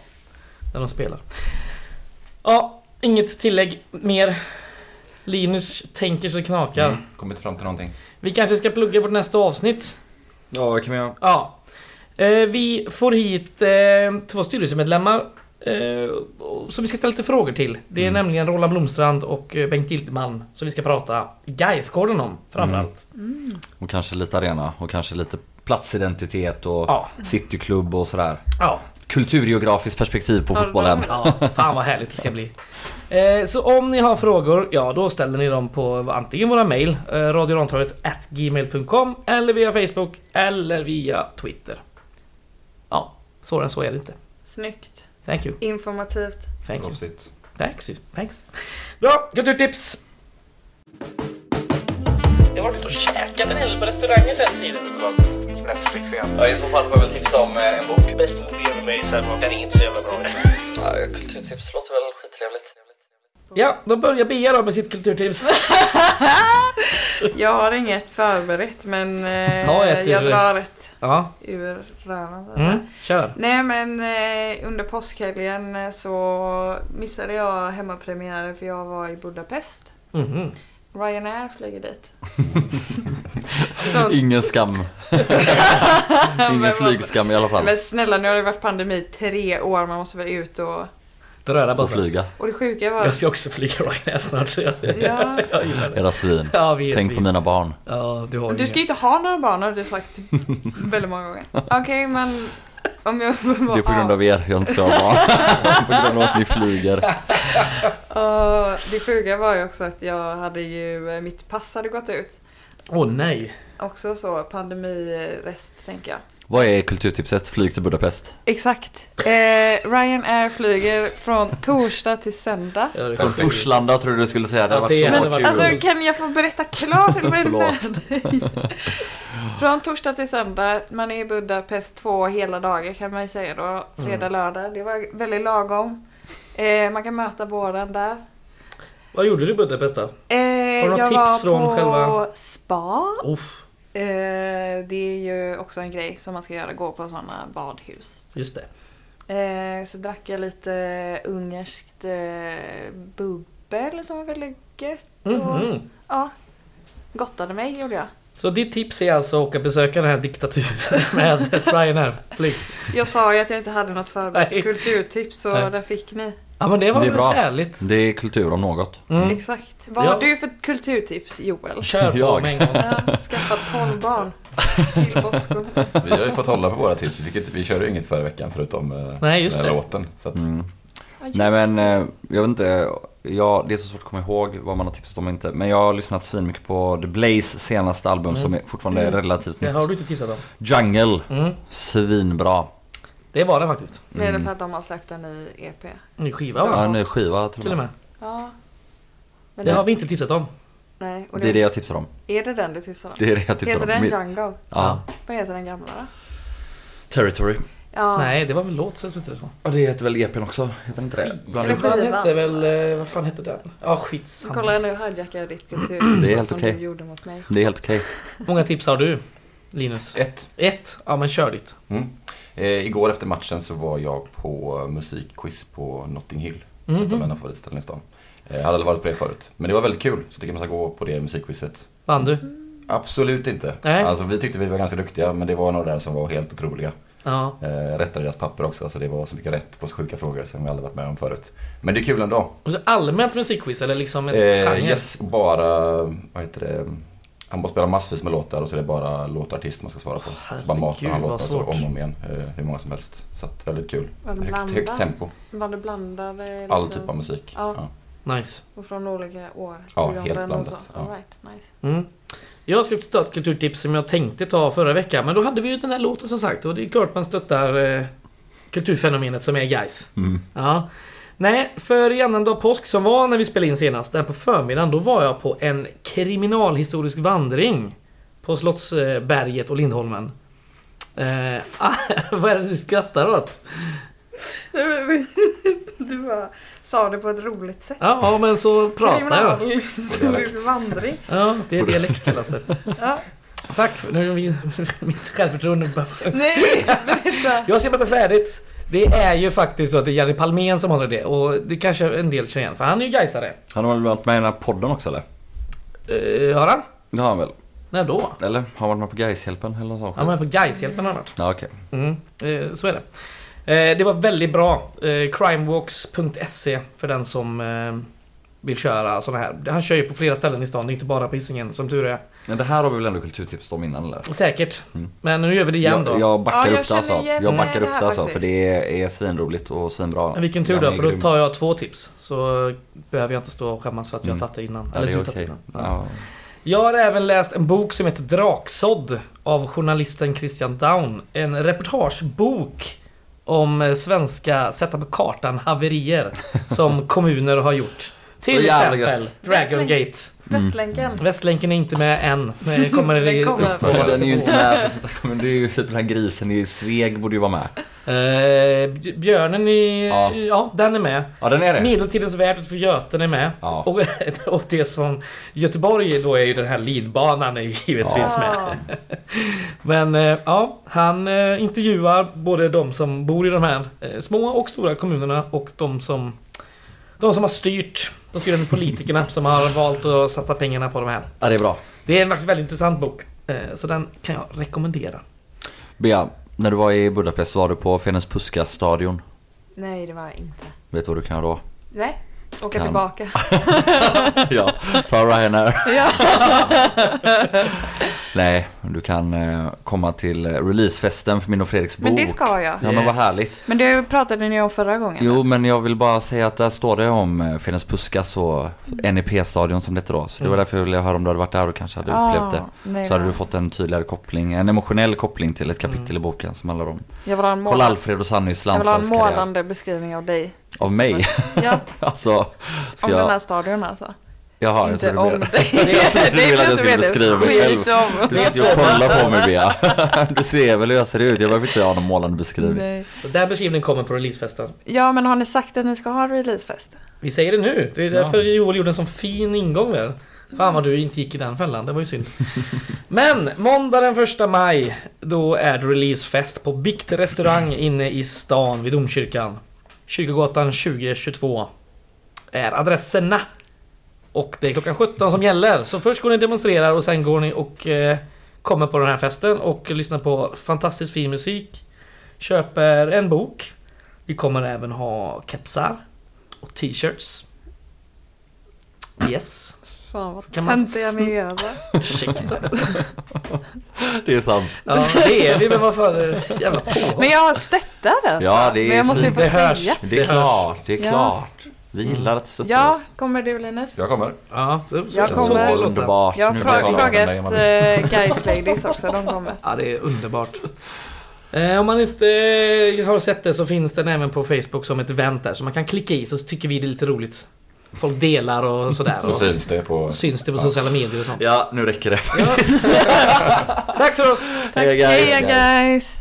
När de spelar. Ja, inget tillägg mer. Linus tänker så det knakar. Mm. Kommer inte fram till någonting. Vi kanske ska plugga vårt nästa avsnitt. Ja, det kan vi göra. Ja. Eh, vi får hit eh, två styrelsemedlemmar. Eh, som vi ska ställa lite frågor till. Det är Mm. nämligen Roland Blomstrand och Bengt Giltman. Som vi ska prata Gaisgården om framförallt. Mm. Och kanske lite arena och kanske lite platsidentitet och Ja. cityklubb och sådär. Ja. Kulturgeografiskt perspektiv på fotbollen. Ja, fan vad härligt det ska bli. Eh, så om ni har frågor, ja då ställer ni dem på antingen våra mail, eh, radiorantorget gmail.com eller via Facebook eller via Twitter. Ja, svårare än så är det inte. Snyggt. Thank you, Informativt. thank you, thanks you, thanks. Bra, kulturtips! Jag har varit ute och käkat en hel del på restauranger sen tiden. Netflix igen. Ja, i så fall får jag väl tipsa om eh, en bok. Bäst movie ever made, så här, den är inte så jävla bra. Ja, kulturtips låter väl skittrevligt. Ja, då börjar Bea då med sitt kulturtips. Jag har inget förberett men eh, Ta ett jag ur- drar ett Ja, ur röven. mm, kör. Nej men eh, under påskhelgen så missade jag hemmapremiären för jag var i Budapest. Mhm. Ryanair flyger dit. Ingen skam. Ingen flygskam i alla fall. Men snälla nu har det varit pandemi tre år, man måste väl ut och... Röra på Och flyga. Och det sjuka var... Jag ska också flyga Ryanair snart så jag, Ja. jag gillar det. Era svin. Ja, vi är Tänk på svin. mina barn. Ja, du har Du ska ju inte ha några barn har du sagt väldigt många gånger. Okej men... Om jag Det är på grund av er jag inte ska barn. på grund av att ni flyger. Och det sjuka var ju också att jag hade ju... Mitt pass hade gått ut. Åh nej. Också så pandemirest tänker jag. Vad är kulturtipset? Flyg till Budapest. Exakt. Eh, Ryanair flyger från torsdag till söndag. Ja, Från Torslanda tror du skulle säga. Det Ja, hade det varit så hade varit kul. Alltså kan jag få berätta klart? Från torsdag till söndag, man är i Budapest två hela dagar kan man ju säga då. Fredag, Mm. lördag. Det var väldigt lagom. Eh, man kan möta båren där. Vad gjorde du i Budapest då? Eh, du några jag tips var från på själva- spa. Uff, Eh, det är ju också en grej som man ska göra, gå på sådana badhus. just det. Eh, så drack jag lite ungerskt eh, bubbel som var väldigt gött. Och, Mhm. Ja, gottade mig gjorde jag. Så ditt tips är alltså att åka besöka den här diktaturen med ett Ryanair-flyg? Jag sa ju att jag inte hade något förberett kulturtips så Nej. där fick ni. Ja men det var Det är bra. härligt. Det är kultur om något. Mm. Exakt. Vad Ja. har du för kulturtips Joel? Kör på Jag. med en gång. Ja, skaffa 12 barn till Bosko. Vi har ju fått hålla på våra tips. Vi, fick vi körde ju inget förra veckan förutom eh, Nej, just den här det. låten. Så att, Mm. Ja, just Nej men, det. eh, jag vet inte. Ja, det är så svårt att komma ihåg vad man har tipsat om och inte. Men jag har lyssnat svinmycket på The Blaze senaste album Mm. som är fortfarande är Mm. relativt Det nytt. har du inte tipsat om. Jungle, Mm. svinbra. Det var det faktiskt. Men är det Mm. för att de har släppt en ny EP? Ny skiva Ja, va? en ny skiva till Till och med. Ja. Men Det har vi inte tipsat om. Nej, och Det är det jag tipsar om. Är det den du tipsar om? Det är det jag tipsar Heter om. den Min- Jungle? Ja. Vad heter den gamla då? Territory. Ja. Nej, det var väl låt som hette det så. Ja, det heter väl EPn också? Heter det inte det? Bland Eller ihop. Den hette väl, eh, vad fan hette den? Ja, skitsamma. Kolla nu hijackar jag ditt kultur. Det är helt som okej. du gjorde mot mig. Det är helt okej. Många tips har du, Linus? ett. Ett? Ja men kör ditt. Mm. Eh, igår efter matchen så var jag på musikquiz på Notting Hill. Ett av Mhm. mina favoritställen i stan. Eh, Jag hade aldrig varit på det förut. Men det var väldigt kul. Så jag tycker man ska gå på det musikquizet. Vann du? Absolut inte. Nej. Alltså vi tyckte vi var ganska duktiga men det var några där som var helt otroliga. Ja. Eh, rättade deras papper också så det var så mycket rätt på så sjuka frågor som vi aldrig varit med om förut. Men det är kul ändå. Allmänt musikquiz eller liksom ett Eh, genre? yes, bara, vad heter det? Han måste spela massvis med låtar och så är det bara låtartist man ska svara på. så bara matar han låtar så om och om igen. Eh, hur många som helst. Så att väldigt kul. Högt, högt tempo. Var det blandade? All liksom? typ av musik. Ja. Ja. Nice. Och från olika år? Ja, helt och blandat, Så. ja. All right, nice. Mm. Jag ska ta ett kulturtips som jag tänkte ta förra veckan men då hade vi ju den här låten som sagt och det är klart man stöttar eh, kulturfenomenet som är guys. Mm. Ja. Nej, för i annandag påsk som var när vi spelade in senast, där på förmiddagen, då var jag på en kriminalhistorisk vandring. På Slottsberget och Lindholmen. Eh, ah, vad är det du skrattar åt? Du bara sa det på ett roligt sätt. Ja, men så pratar jag. Kriminalhistorisk vandring. Ja, det är dialekt kallas det. Ja. Tack för nu är vi, mitt självförtroende bara- Nej, berätta. Jag ska berätta färdigt. Det är ju faktiskt så att det är Jerry Palmén som håller det och det kanske en del känner igen för han är ju gaisare. Han har väl varit med i den här podden också eller? Uh, har han? Det har han väl? När då? Eller? Har han varit med på Gaishjälpen eller något sånt? Han var med på Gaishjälpen har han varit. Ja okej. Mm, eh, så är det. Eh, det var väldigt bra. Eh, crimewalks.se för den som eh, vill köra sådana här. Han kör ju på flera ställen i stan, det är inte bara på Hisingen som tur är. Men det här har vi väl ändå kulturtips om innan eller? Säkert. Mm. Men nu gör vi det igen jag, då. jag backar Ja, jag upp det alltså. Jag backar det upp det alltså. För det är, är svinroligt och svinbra. Men vilken tur då, för då tar jag två tips. Så behöver jag inte stå och skämmas för att jag har Mm. tagit det innan. Ja, Eller det du tagit det innan. Ja. Ja. Jag har även läst en bok som heter Draksådd av journalisten Christian Down. En reportagebok om eh, svenska sätta på kartan haverier som kommuner har gjort. Till exempel gött. Dragon Gate. Västlänken. Västlänken är inte med än. Men kommer Den kommer. uppföljare Ja, den är ju inte med kommun. Det är ju typ den här grisen i Sveg borde ju vara med. Eh, bj- björnen i... Ja. Ja. den är med. Ja den är det. Medeltidens värld för Göten är med. Ja. Och, och det som Göteborg då är ju den här lidbanan är ju givetvis med. Ja. Men eh, ja, han eh, intervjuar både de som bor i de här eh, små och stora kommunerna och de som de som har styrt, de styrande politikerna som har valt att satsa pengarna på de här. Ja det är bra. Det är en faktiskt väldigt intressant bok. Eh, så den kan jag rekommendera. Bea, när du var i Budapest var du på Ferenc Puska stadion. Nej, det var jag inte. Vet du vad du kan göra då? Nej, åka Kan. tillbaka. ja, ta Ryanair. ja. Nej, du kan eh, komma till eh, releasefesten för min och Fredriks bok. Men det ska jag. Ja men vad Yes. härligt. Men det pratade ni om förra gången. Jo men jag vill bara säga att där står det om eh, Ferenc Puskas och NEP-stadion som det heter då. Så det var därför jag ville höra om du hade varit där och kanske hade upplevt det. Ah, Nej, Så hade nej. du fått en tydligare koppling, en emotionell koppling till ett kapitel i boken som handlar om Karl Alfred och Sannys jag vill ha en landslagskarriär. målande beskrivning av dig. Av mig? Ja, alltså, ska om den här jag... stadion alltså. Jaha, jag inte trodde du om dig. Jag trodde du ville att jag skulle beskriva mig själv. Du sitter ju och kollar på mig Bea. Du ser väl hur jag ser ut, jag behöver inte ha någon målande beskrivning. Nej. Den beskrivningen kommer på releasefesten. Ja, men har ni sagt att ni ska ha releasefest? Vi säger det nu. Det är Ja. därför Joel gjorde en sån fin ingång där. Fan vad du inte gick i den fällan, det var ju synd. Men måndag den första maj, då är det releasefest på Bikt restaurang inne i stan vid domkyrkan. Kyrkogatan 2022 är adresserna. Och det är klockan 17 som gäller. Så först går ni och demonstrerar och sen går ni och eh, kommer på den här festen och lyssnar på fantastiskt fin musik. Köper en bok. Vi kommer även ha kepsar. och t-shirts. Yes. Fan vad Kan man ni är. va? Ursäkta. Det är sant. Ja, det är vi, men vad fan. eh, Jävla påhopp. Men jag stöttar alltså. Ja, det är Men jag måste ju få det hörs. säga. Det är klart, det är Ja. klart. Vi gillar att stötta Ja, oss. kommer du Linus? Jag kommer. Ja, så, så, Jag så kommer. låta. Underbart. Jag har jag frågat mig uh, Guys Ladies också, de kommer. Ja, det är underbart. Eh, om man inte eh, har sett det så finns den även på Facebook som ett event där. Så man kan klicka i så tycker vi det är lite roligt. Folk delar och sådär. Så Och syns det på... syns det på sociala medier och sånt. Ja, nu räcker det. Tack för oss! Tack, Hej, guys. Hej guys!